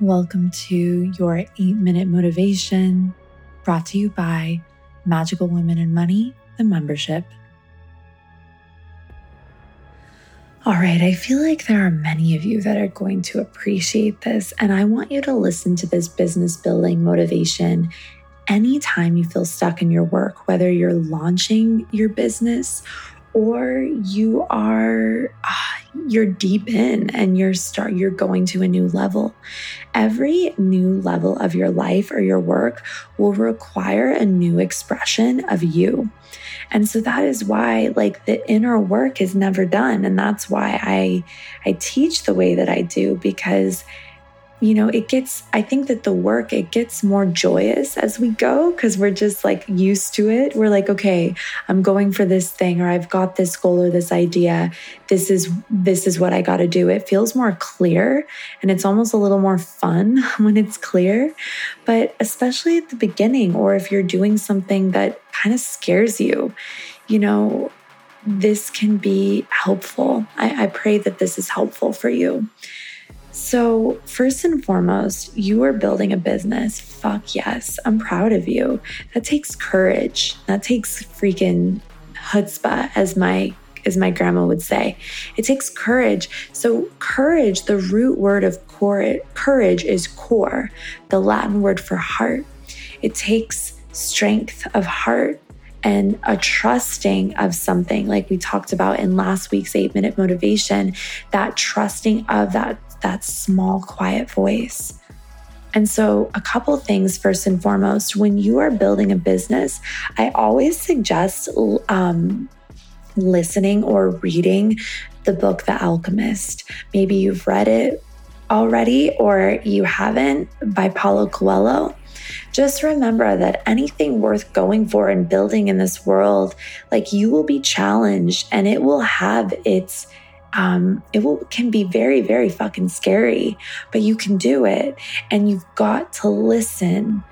Welcome to your eight minute motivation brought to you by Magical Women and Money, the membership. All right, I feel like there are many of you that are going to appreciate this, and I want you to listen to this business building motivation anytime you feel stuck in your work, whether you're launching your business or you are uh, you're deep in and you're start you're going to a new level. Every new level of your life or your work will require a new expression of you. And so that is why like the inner work is never done. And that's why i i teach the way that i do because you know, it gets, I think that the work, it gets more joyous as we go because we're just like used to it. We're like, okay, I'm going for this thing or I've got this goal or this idea. This is, this is what I got to do. It feels more clear and it's almost a little more fun when it's clear. But especially at the beginning, or if you're doing something that kind of scares you, you know, this can be helpful. I, I pray that this is helpful for you. So, first and foremost, you are building a business. Fuck yes, I'm proud of you. That takes courage. That takes freaking chutzpah, as my as my grandma would say. It takes courage. So, courage, the root word of courage is core, the Latin word for heart. It takes strength of heart and a trusting of something like we talked about in last week's 8 minute motivation that trusting of that that small, quiet voice. And so, a couple things first and foremost, when you are building a business, I always suggest um, listening or reading the book The Alchemist. Maybe you've read it already or you haven't by Paulo Coelho. Just remember that anything worth going for and building in this world, like you will be challenged and it will have its um, it will, can be very, very fucking scary, but you can do it. And you've got to listen,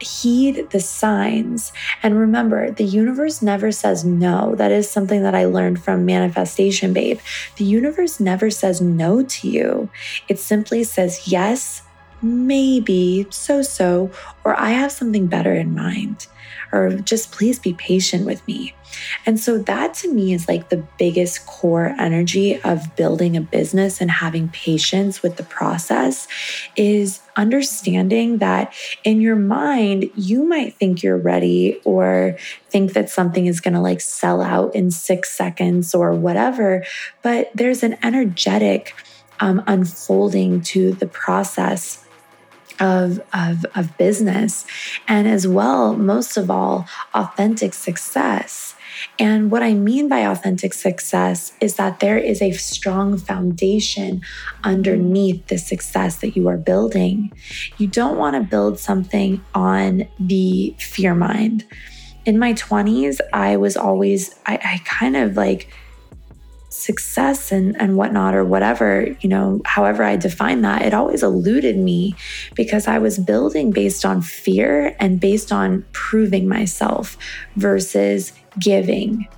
heed the signs. And remember, the universe never says no. That is something that I learned from Manifestation Babe. The universe never says no to you, it simply says yes, maybe, so so, or I have something better in mind or just please be patient with me. And so that to me is like the biggest core energy of building a business and having patience with the process is understanding that in your mind, you might think you're ready or think that something is going to like sell out in six seconds or whatever. But there's an energetic um, unfolding to the process of, of, of business and as well, most of all, authentic success. And what I mean by authentic success is that there is a strong foundation underneath the success that you are building. You don't want to build something on the fear mind. In my 20s, I was always, I, I kind of like, success and, and whatnot or whatever, you know, however I define that, it always eluded me because I was building based on fear and based on proving myself versus giving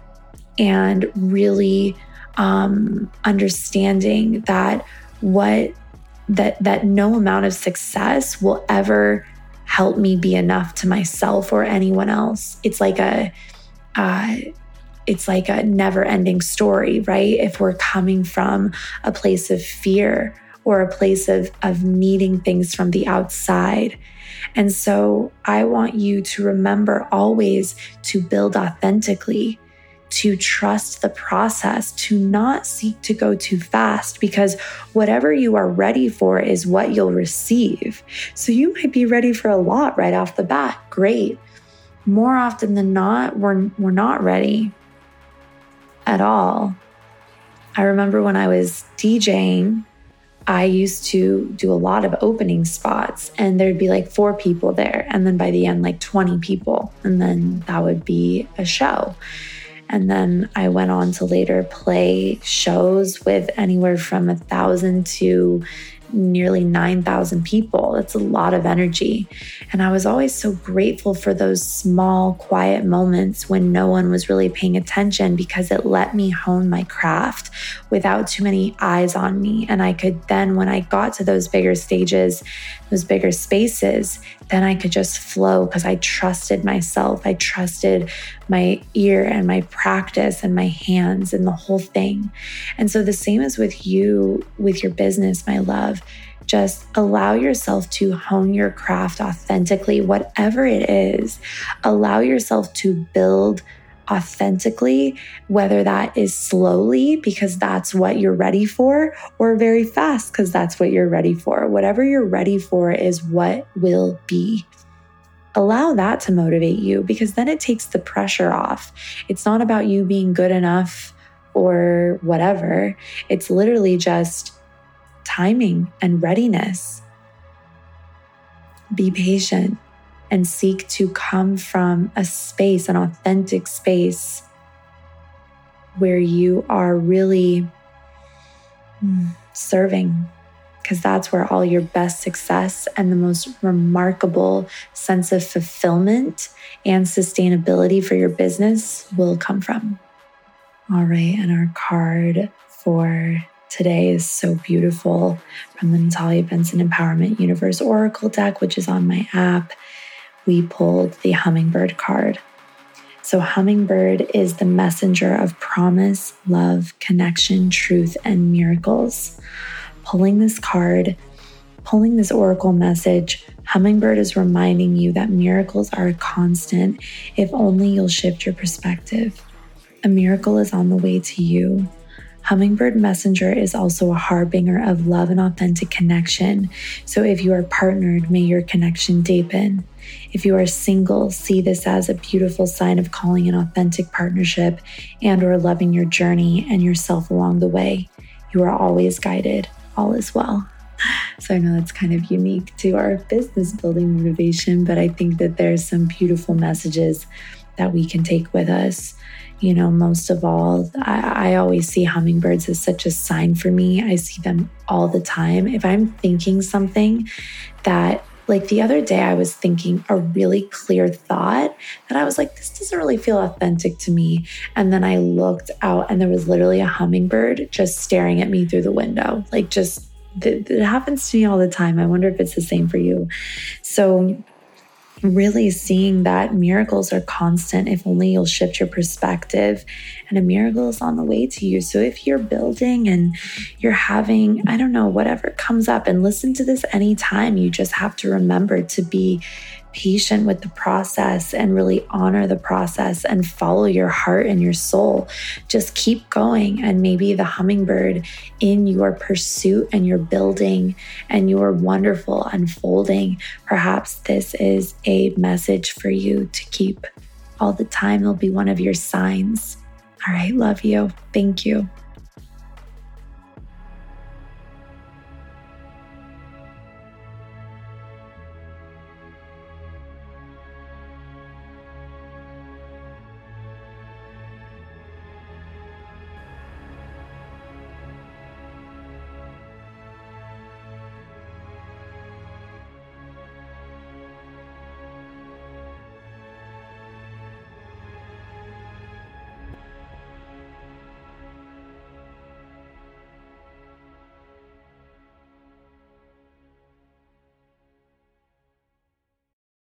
and really um, understanding that what that that no amount of success will ever help me be enough to myself or anyone else. It's like a uh, it's like a never ending story, right? If we're coming from a place of fear or a place of, of needing things from the outside. And so I want you to remember always to build authentically, to trust the process, to not seek to go too fast, because whatever you are ready for is what you'll receive. So you might be ready for a lot right off the bat. Great. More often than not, we're, we're not ready at all. I remember when I was DJing, I used to do a lot of opening spots, and there'd be like four people there. And then by the end, like 20 people. And then that would be a show. And then I went on to later play shows with anywhere from a thousand to nearly 9,000 people. That's a lot of energy. And I was always so grateful for those small, quiet moments when no one was really paying attention because it let me hone my craft without too many eyes on me. And I could then, when I got to those bigger stages, those bigger spaces, then I could just flow because I trusted myself. I trusted my ear and my practice and my hands and the whole thing. And so the same is with you, with your business, my love. Just allow yourself to hone your craft authentically, whatever it is. Allow yourself to build authentically, whether that is slowly because that's what you're ready for, or very fast because that's what you're ready for. Whatever you're ready for is what will be. Allow that to motivate you because then it takes the pressure off. It's not about you being good enough or whatever, it's literally just timing and readiness. Be patient and seek to come from a space, an authentic space where you are really hmm, serving, because that's where all your best success and the most remarkable sense of fulfillment and sustainability for your business will come from. All right, and our card for today is so beautiful from the Natalia Benson Empowerment Universe Oracle deck, which is on my app we pulled the hummingbird card. So, hummingbird is the messenger of promise, love, connection, truth, and miracles. Pulling this card, pulling this oracle message, hummingbird is reminding you that miracles are a constant if only you'll shift your perspective. A miracle is on the way to you. Hummingbird Messenger is also a harbinger of love and authentic connection. So if you are partnered, may your connection deepen. If you are single, see this as a beautiful sign of calling an authentic partnership and or loving your journey and yourself along the way. You are always guided. All is well. So I know that's kind of unique to our business building motivation, but I think that there's some beautiful messages that we can take with us you know, most of all, I, I, always see hummingbirds as such a sign for me. I see them all the time. If I'm thinking something that, like the other day, I was thinking a really clear thought that I was like, this doesn't really feel authentic to me. And then I looked out and there was literally a hummingbird just staring at me through the window, like just it happens to me all the time. I wonder if it's the same for you. So really seeing that miracles are constant if only you'll shift your perspective and a miracle is on the way to you. So if you're building and you're having, I don't know, whatever comes up, and listen to this anytime, you just have to remember to be patient with the process and really honor the process and follow your heart and your soul. Just keep going. And maybe the hummingbird in your pursuit and your building and your wonderful unfolding, perhaps this is a message for you to keep all the time. It'll be one of your signs. All right, love you. Thank you.